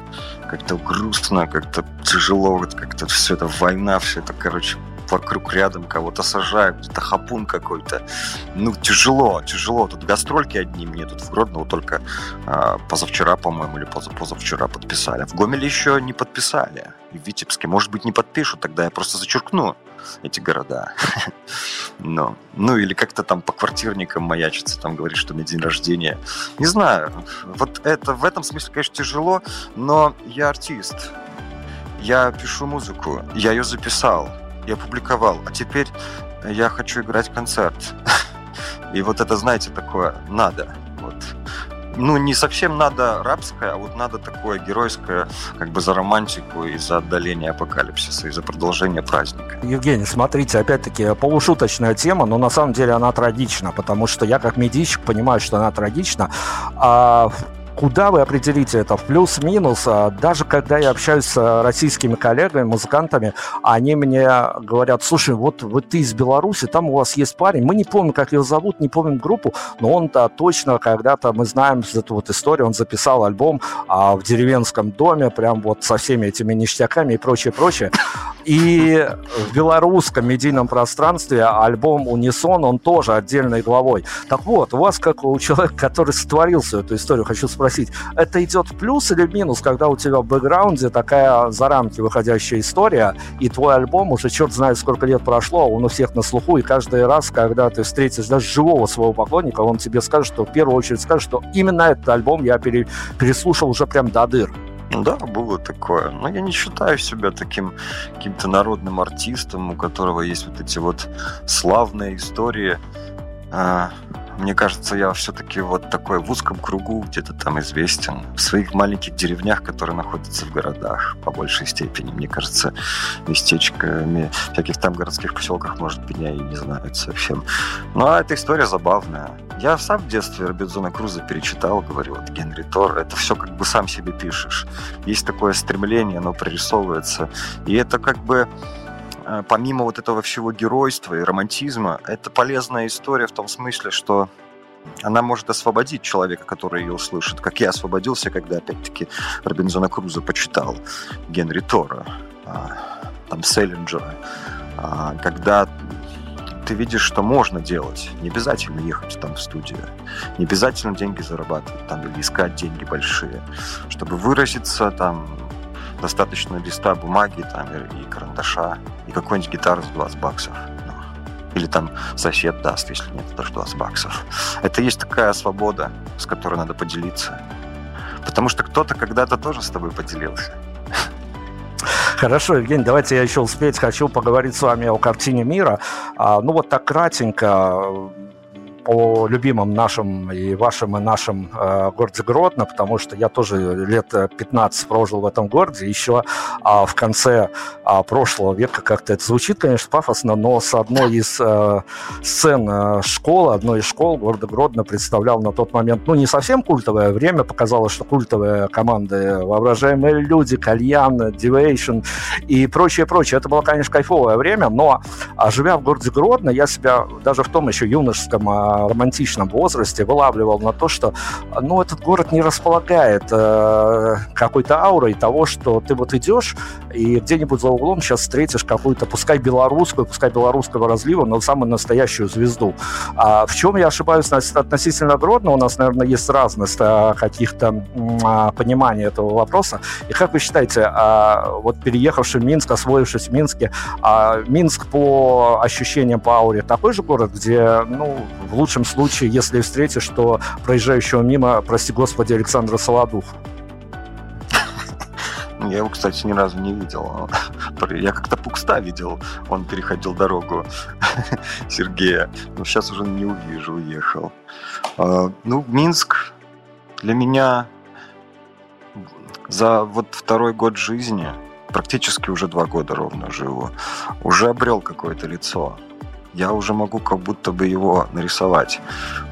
B: как-то грустно, как-то тяжело, вот как-то все это война, все это, короче, вокруг рядом кого-то сажают, где-то хапун какой-то. Ну, тяжело, тяжело. Тут гастрольки одни мне тут в Гродно только э, позавчера, по-моему, или позавчера подписали. В Гомеле еще не подписали. И в Витебске, может быть, не подпишут, тогда я просто зачеркну эти города. ну, ну, или как-то там по квартирникам маячится, там говорит, что у день рождения. Не знаю. Вот это в этом смысле, конечно, тяжело, но я артист. Я пишу музыку, я ее записал и опубликовал, а теперь я хочу играть концерт. И вот это, знаете, такое надо. Ну, не совсем надо рабское, а вот надо такое геройское, как бы за романтику и за отдаление апокалипсиса, и за продолжение праздника.
A: Евгений, смотрите, опять-таки, полушуточная тема, но на самом деле она трагична, потому что я как медийщик понимаю, что она трагична. А Куда вы определите это? В плюс-минус? А даже когда я общаюсь с российскими коллегами, музыкантами, они мне говорят, слушай, вот, вот ты из Беларуси, там у вас есть парень, мы не помним, как его зовут, не помним группу, но он-то точно когда-то, мы знаем эту вот историю, он записал альбом а, в деревенском доме, прям вот со всеми этими ништяками и прочее, прочее. И в белорусском медийном пространстве альбом «Унисон», он тоже отдельной главой. Так вот, у вас, как у человека, который сотворил всю эту историю, хочу спросить, спросить, это идет в плюс или в минус, когда у тебя в бэкграунде такая за рамки выходящая история, и твой альбом уже черт знает сколько лет прошло, он у всех на слуху, и каждый раз, когда ты встретишь даже живого своего поклонника, он тебе скажет, что в первую очередь скажет, что именно этот альбом я пере, переслушал уже прям до дыр.
B: Да, было такое. Но я не считаю себя таким каким-то народным артистом, у которого есть вот эти вот славные истории. Мне кажется, я все-таки вот такой в узком кругу где-то там известен. В своих маленьких деревнях, которые находятся в городах, по большей степени. Мне кажется, местечками, всяких там городских поселках, может, меня и не знают совсем. Ну, а эта история забавная. Я сам в детстве Робинзона Круза перечитал, говорю, вот Генри Тор, это все как бы сам себе пишешь. Есть такое стремление, оно прорисовывается. И это как бы помимо вот этого всего геройства и романтизма, это полезная история в том смысле, что она может освободить человека, который ее услышит, как я освободился, когда, опять-таки, Робинзона Круза почитал Генри Тора, там, Селлинджера, а, когда ты видишь, что можно делать. Не обязательно ехать там в студию. Не обязательно деньги зарабатывать там или искать деньги большие. Чтобы выразиться там достаточно листа бумаги там, и карандаша, и какой-нибудь гитары за 20 баксов. Ну, или там сосед даст, если нет, даже 20 баксов. Это есть такая свобода, с которой надо поделиться. Потому что кто-то когда-то тоже с тобой поделился.
A: Хорошо, Евгений, давайте я еще успеть хочу поговорить с вами о картине мира. А, ну вот так кратенько о любимом нашем и вашем и нашем э, городе Гродно, потому что я тоже лет 15 прожил в этом городе. Еще э, в конце э, прошлого века как-то это звучит, конечно, пафосно, но с одной из э, сцен э, школы, одной из школ города Гродно представлял на тот момент, ну, не совсем культовое время, показалось, что культовые команды «Воображаемые люди», «Кальян», «Дивейшн» и прочее, прочее. Это было, конечно, кайфовое время, но, а, живя в городе Гродно, я себя даже в том еще юношеском а, романтичном возрасте вылавливал на то, что ну, этот город не располагает э, какой-то аурой того, что ты вот идешь и где-нибудь за углом сейчас встретишь какую-то, пускай белорусскую, пускай белорусского разлива, но самую настоящую звезду. А в чем я ошибаюсь относительно Гродно? У нас, наверное, есть разность а, каких-то а, пониманий этого вопроса. И как вы считаете, а, вот переехавший в Минск, освоившись в Минске, а Минск по ощущениям, по ауре такой же город, где, ну, в лучшем случае, если встретишь, то проезжающего мимо, прости господи, Александра Солодух?
B: Я его, кстати, ни разу не видел. Я как-то Пукста видел. Он переходил дорогу Сергея. Но сейчас уже не увижу, уехал. А, ну, Минск для меня за вот второй год жизни, практически уже два года ровно живу, уже обрел какое-то лицо. Я уже могу как будто бы его нарисовать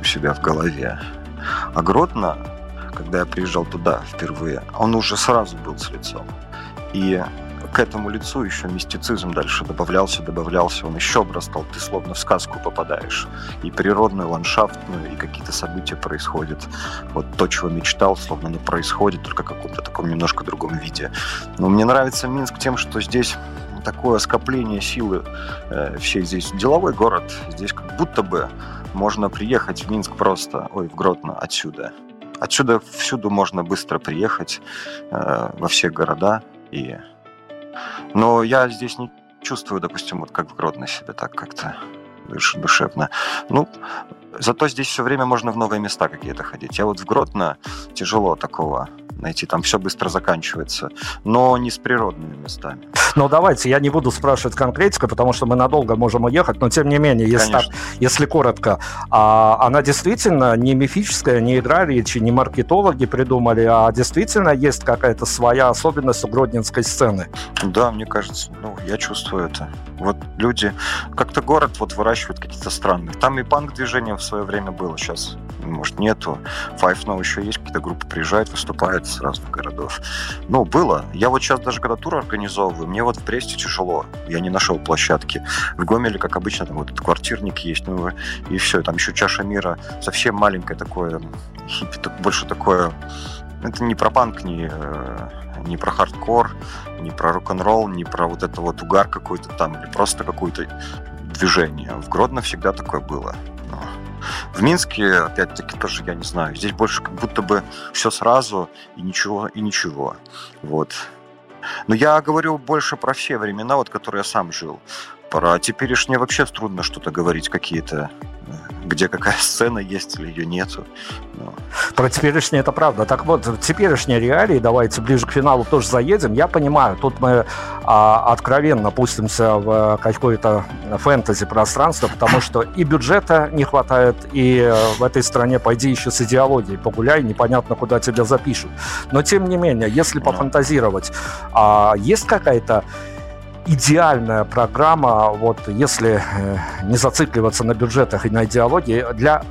B: у себя в голове. А Гродно когда я приезжал туда впервые, он уже сразу был с лицом. И к этому лицу еще мистицизм дальше добавлялся, добавлялся, он еще обрастал, ты словно в сказку попадаешь. И природный, ландшафтный, и какие-то события происходят. Вот то, чего мечтал, словно оно происходит, только в каком-то таком немножко другом виде. Но мне нравится Минск тем, что здесь такое скопление силы э, всей здесь. Деловой город. Здесь как будто бы можно приехать в Минск просто, ой, в Гродно отсюда. Отсюда всюду можно быстро приехать, э, во все города. И... Но я здесь не чувствую, допустим, вот как в Гродно себя так как-то душевно. Ну, зато здесь все время можно в новые места какие-то ходить. Я вот в Гродно тяжело такого найти, там все быстро заканчивается, но не с природными местами.
A: Ну, давайте, я не буду спрашивать конкретика, потому что мы надолго можем уехать, но тем не менее, если, так, если коротко, а, она действительно не мифическая, не игра речи, не маркетологи придумали, а действительно есть какая-то своя особенность у гродненской сцены.
B: Да, мне кажется, ну, я чувствую это. Вот люди, как-то город вот выращивает какие-то странные. Там и панк-движение в свое время было, сейчас, может, нету. Five Now еще есть, какие-то группы приезжают, выступают с разных городов. Ну, было. Я вот сейчас даже когда тур организовываю, мне вот в Бресте тяжело. Я не нашел площадки. В Гомеле, как обычно, там вот этот квартирник есть, ну и все. Там еще чаша мира. Совсем маленькое такое хиппи, больше такое... Это не про панк, не, э, не про хардкор, не про рок-н-ролл, не про вот это вот угар какой-то там, или просто какое-то движение. В Гродно всегда такое было. В Минске, опять-таки, тоже я не знаю. Здесь больше как будто бы все сразу и ничего, и ничего. Вот. Но я говорю больше про все времена, вот, которые я сам жил. Про теперешнее вообще трудно что-то говорить, какие-то где какая сцена есть или ее нету.
A: Но... Про теперешнее это правда. Так вот, теперешние реалии, давайте ближе к финалу тоже заедем. Я понимаю, тут мы а, откровенно пустимся в какое-то фэнтези пространство, потому что и бюджета не хватает, и в этой стране пойди еще с идеологией погуляй, непонятно, куда тебя запишут. Но тем не менее, если пофантазировать, а, есть какая-то идеальная программа, вот если э, не зацикливаться на бюджетах и на идеологии, для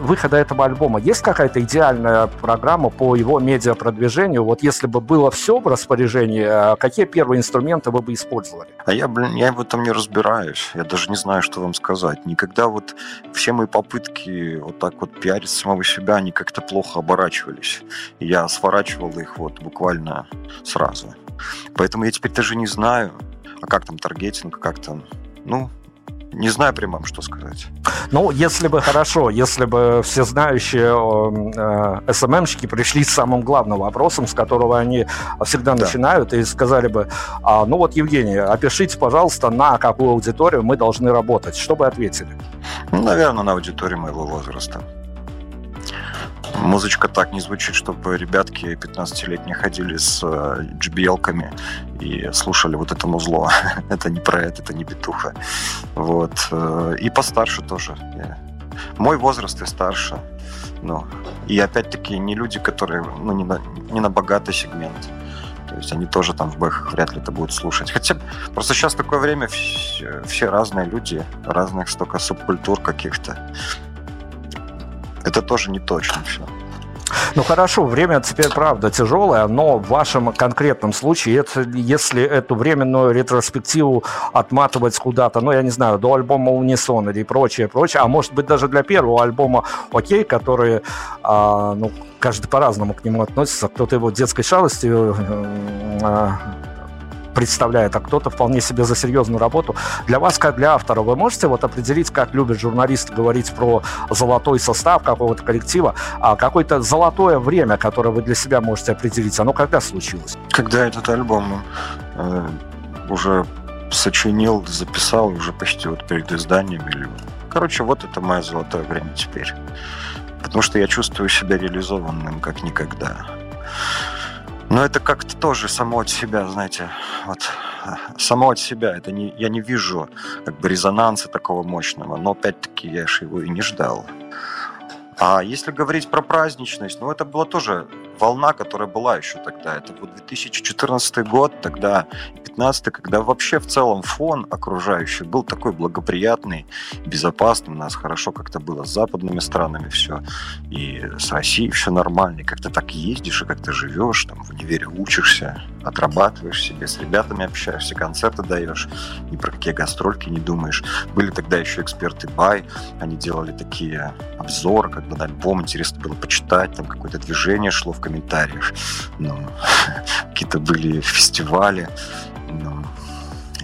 A: выхода этого альбома есть какая-то идеальная программа по его медиапродвижению? Вот если бы было все в распоряжении, э, какие первые инструменты вы бы использовали?
B: А я, блин, я в этом не разбираюсь. Я даже не знаю, что вам сказать. Никогда вот все мои попытки вот так вот пиарить самого себя, они как-то плохо оборачивались. Я сворачивал их вот буквально сразу. Поэтому я теперь даже не знаю, а как там таргетинг, как там, ну, не знаю прямо, что сказать.
A: Ну, если бы хорошо, если бы все знающие э, СММщики пришли с самым главным вопросом, с которого они всегда да. начинают, и сказали бы, а, ну вот, Евгений, опишите, пожалуйста, на какую аудиторию мы должны работать. Что бы ответили?
B: Ну, наверное, на аудиторию моего возраста. Музычка так не звучит, чтобы ребятки 15-летние ходили с JBL-ками э, и слушали вот это музло. это не про это, это не битуха. Вот. Э, и постарше тоже. Мой возраст и старше. Ну, и опять-таки не люди, которые, ну, не на, не на богатый сегмент. То есть они тоже там в бэхах вряд ли это будут слушать. Хотя просто сейчас такое время, все, все разные люди, разных столько субкультур каких-то. Это тоже не точно все.
A: Ну хорошо, время теперь правда тяжелое, но в вашем конкретном случае, это, если эту временную ретроспективу отматывать куда-то, ну я не знаю, до альбома Унисон или прочее, прочее, а может быть даже для первого альбома Окей, который, а, ну, каждый по-разному к нему относится, кто-то его детской шалостью а, представляет, а кто-то вполне себе за серьезную работу. Для вас, как для автора, вы можете вот определить, как любят журналисты говорить про золотой состав какого-то коллектива, а какое-то золотое время, которое вы для себя можете определить, оно когда случилось?
B: Когда этот альбом э, уже сочинил, записал уже почти вот перед изданием. Или... Короче, вот это мое золотое время теперь. Потому что я чувствую себя реализованным как никогда. Но это как-то тоже само от себя, знаете, вот само от себя. Это не, я не вижу как бы резонанса такого мощного, но опять-таки я же его и не ждал. А если говорить про праздничность, ну это была тоже волна, которая была еще тогда. Это вот 2014 год, тогда 15 когда вообще в целом фон окружающий был такой благоприятный, безопасный. У нас хорошо как-то было с западными странами все, и с Россией все нормально. Как-то так ездишь, и как-то живешь, там в универе учишься, отрабатываешь себе, с ребятами общаешься, концерты даешь, ни про какие гастрольки не думаешь. Были тогда еще эксперты Бай, они делали такие обзоры, как бы на альбом, интересно было почитать, там какое-то движение шло в комментариях, ну, какие-то были фестивали. Ну.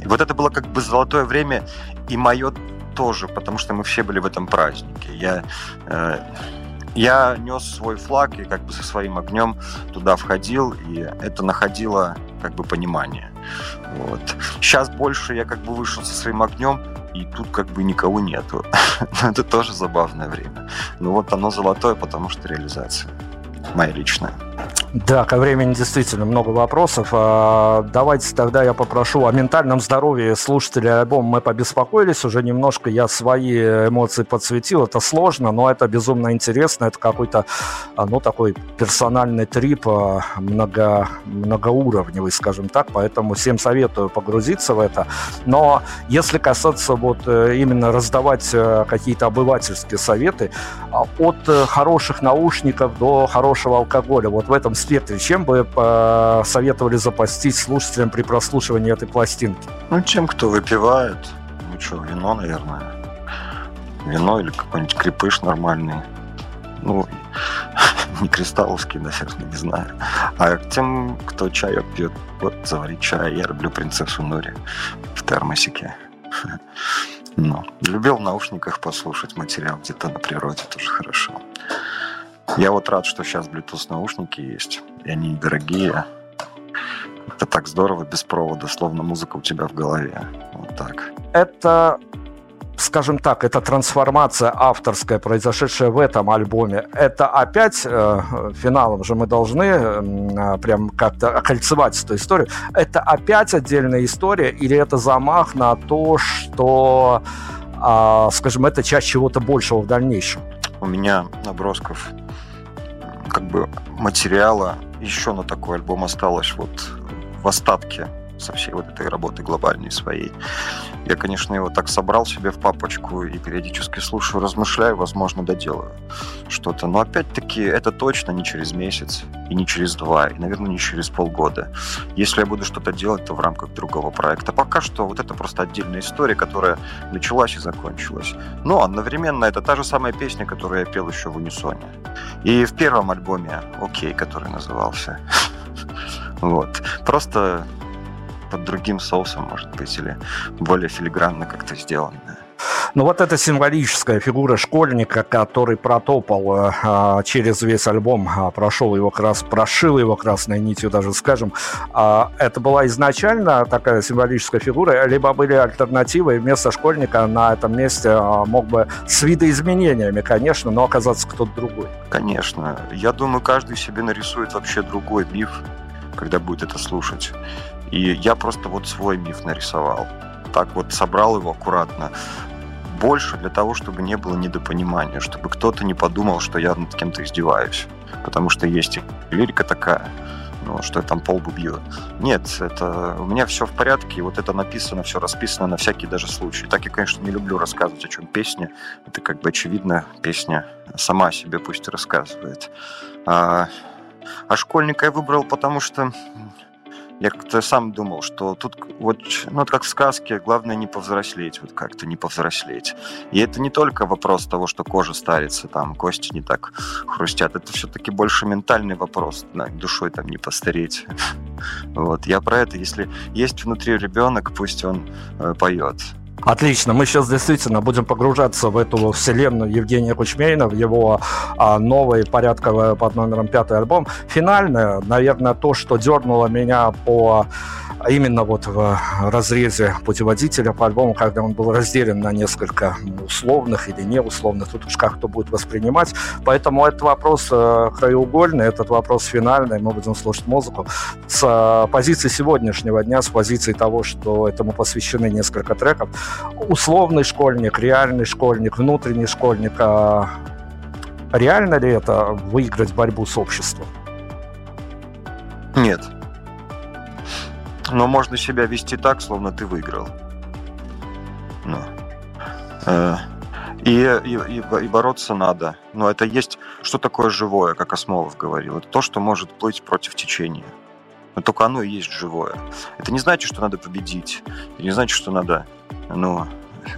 B: Вот это было как бы золотое время, и мое тоже, потому что мы все были в этом празднике. Я, э, я нес свой флаг и как бы со своим огнем туда входил, и это находило как бы понимание. Вот. Сейчас больше я как бы вышел со своим огнем, и тут как бы никого нету. это тоже забавное время. Но вот оно золотое, потому что реализация моя личная.
A: Да, ко времени действительно много вопросов. А, давайте тогда я попрошу о ментальном здоровье слушателей альбома. Мы побеспокоились уже немножко. Я свои эмоции подсветил. Это сложно, но это безумно интересно. Это какой-то, а, ну, такой персональный трип, а, много, многоуровневый, скажем так. Поэтому всем советую погрузиться в это. Но если касаться вот э, именно раздавать э, какие-то обывательские советы, от э, хороших наушников до хорошего алкоголя, вот в этом спектре, чем бы советовали запастись слушателям при прослушивании этой пластинки?
B: Ну, тем, кто выпивает. Ну что, вино, наверное. Вино или какой-нибудь крепыш нормальный. Ну, не кристалловский, наверное, не знаю. А тем, кто чаек пьет, вот заварить чай. Я люблю принцессу Нури в термосике. Ну, любил в наушниках послушать материал где-то на природе, тоже хорошо. Я вот рад, что сейчас Bluetooth наушники есть, и они дорогие. Это так здорово без провода, словно музыка у тебя в голове. Вот так.
A: Это скажем так, эта трансформация авторская, произошедшая в этом альбоме, это опять э, финалом же мы должны э, прям как-то окольцевать эту историю. Это опять отдельная история или это замах на то, что, э, скажем, это часть чего-то большего в дальнейшем?
B: У меня набросков как бы материала еще на такой альбом осталось вот в остатке со всей вот этой работы глобальной своей. Я, конечно, его так собрал себе в папочку и периодически слушаю, размышляю, возможно, доделаю что-то. Но опять-таки это точно не через месяц и не через два, и, наверное, не через полгода. Если я буду что-то делать, то в рамках другого проекта. Пока что вот это просто отдельная история, которая началась и закончилась. Но одновременно это та же самая песня, которую я пел еще в унисоне. И в первом альбоме «Окей», который назывался. Вот. Просто под другим соусом, может быть, или более филигранно как-то сделанное.
A: Ну вот эта символическая фигура школьника, который протопал э, через весь альбом, э, прошел его крас, прошил его красной нитью, даже скажем, э, это была изначально такая символическая фигура, либо были альтернативы, и вместо школьника на этом месте э, мог бы с видоизменениями, конечно, но оказаться кто-то другой.
B: Конечно. Я думаю, каждый себе нарисует вообще другой миф, когда будет это слушать. И я просто вот свой миф нарисовал. Так вот собрал его аккуратно. Больше для того, чтобы не было недопонимания, чтобы кто-то не подумал, что я над кем-то издеваюсь. Потому что есть лирика такая. ну, что я там полбу бью. Нет, это у меня все в порядке, и вот это написано, все расписано на всякий даже случай. Так я, конечно, не люблю рассказывать, о чем песня. Это как бы очевидно, песня сама о себе пусть рассказывает. А, а школьника я выбрал, потому что я как-то сам думал, что тут вот, ну, как в сказке, главное не повзрослеть, вот как-то не повзрослеть. И это не только вопрос того, что кожа старится, там, кости не так хрустят, это все-таки больше ментальный вопрос, да, душой там не постареть. Вот, я про это, если есть внутри ребенок, пусть он э, поет.
A: Отлично, мы сейчас действительно будем погружаться в эту вселенную Евгения Кучмейна, в его а, новый порядковый под номером пятый альбом. Финальное, наверное, то, что дернуло меня по именно вот в разрезе путеводителя по альбому, когда он был разделен на несколько условных или неусловных, тут уж как кто будет воспринимать. Поэтому этот вопрос э, краеугольный, этот вопрос финальный, мы будем слушать музыку с э, позиции сегодняшнего дня, с позиции того, что этому посвящены несколько треков условный школьник, реальный школьник, внутренний школьник. А реально ли это выиграть борьбу с обществом?
B: Нет. Но можно себя вести так, словно ты выиграл. Ну. И, и, и бороться надо. Но это есть... Что такое живое, как Осмолов говорил? Это то, что может плыть против течения. Но только оно и есть живое. Это не значит, что надо победить. Это не значит, что надо ну,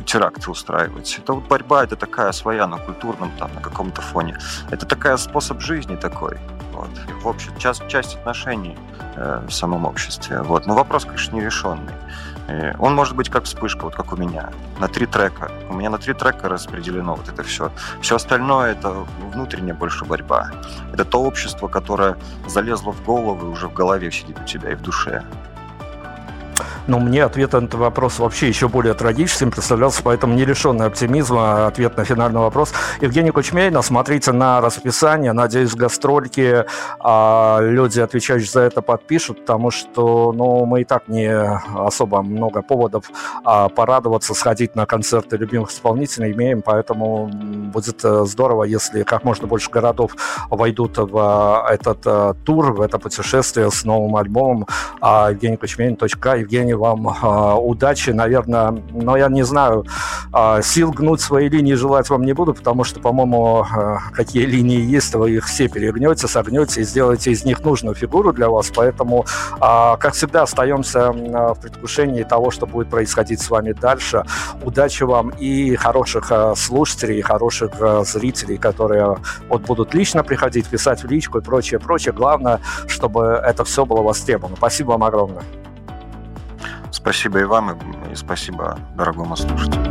B: теракты устраивать. Это вот борьба, это такая своя на культурном, там, на каком-то фоне. Это такая способ жизни такой. Вот. В общем, часть, часть отношений э, в самом обществе. Вот. Но вопрос, конечно, нерешенный. Он может быть как вспышка, вот как у меня, на три трека. У меня на три трека распределено вот это все. Все остальное это внутренняя больше борьба. Это то общество, которое залезло в голову и уже в голове сидит у тебя и в душе.
A: Но мне ответ на этот вопрос вообще еще более трагическим представлялся, поэтому не лишенный оптимизма ответ на финальный вопрос. Евгений Кучмейна, смотрите на расписание. Надеюсь, гастрольки а, люди, отвечающие за это, подпишут, потому что ну, мы и так не особо много поводов а, порадоваться, сходить на концерты любимых исполнителей имеем, поэтому будет э, здорово, если как можно больше городов войдут в этот а, тур, в это путешествие с новым альбомом а, Евгений Кучмейн.к. Евгений желаю вам э, удачи, наверное, но я не знаю, э, сил гнуть свои линии желать вам не буду, потому что, по-моему, э, какие линии есть, вы их все перегнете, согнете и сделаете из них нужную фигуру для вас, поэтому, как всегда, остаемся в предвкушении того, что будет происходить с вами дальше. Удачи вам и хороших слушателей, и хороших зрителей, которые вот будут лично приходить, писать в личку и прочее, прочее. Главное, чтобы это все было востребовано. Спасибо вам огромное.
B: Спасибо и вам, и спасибо дорогому слушателю.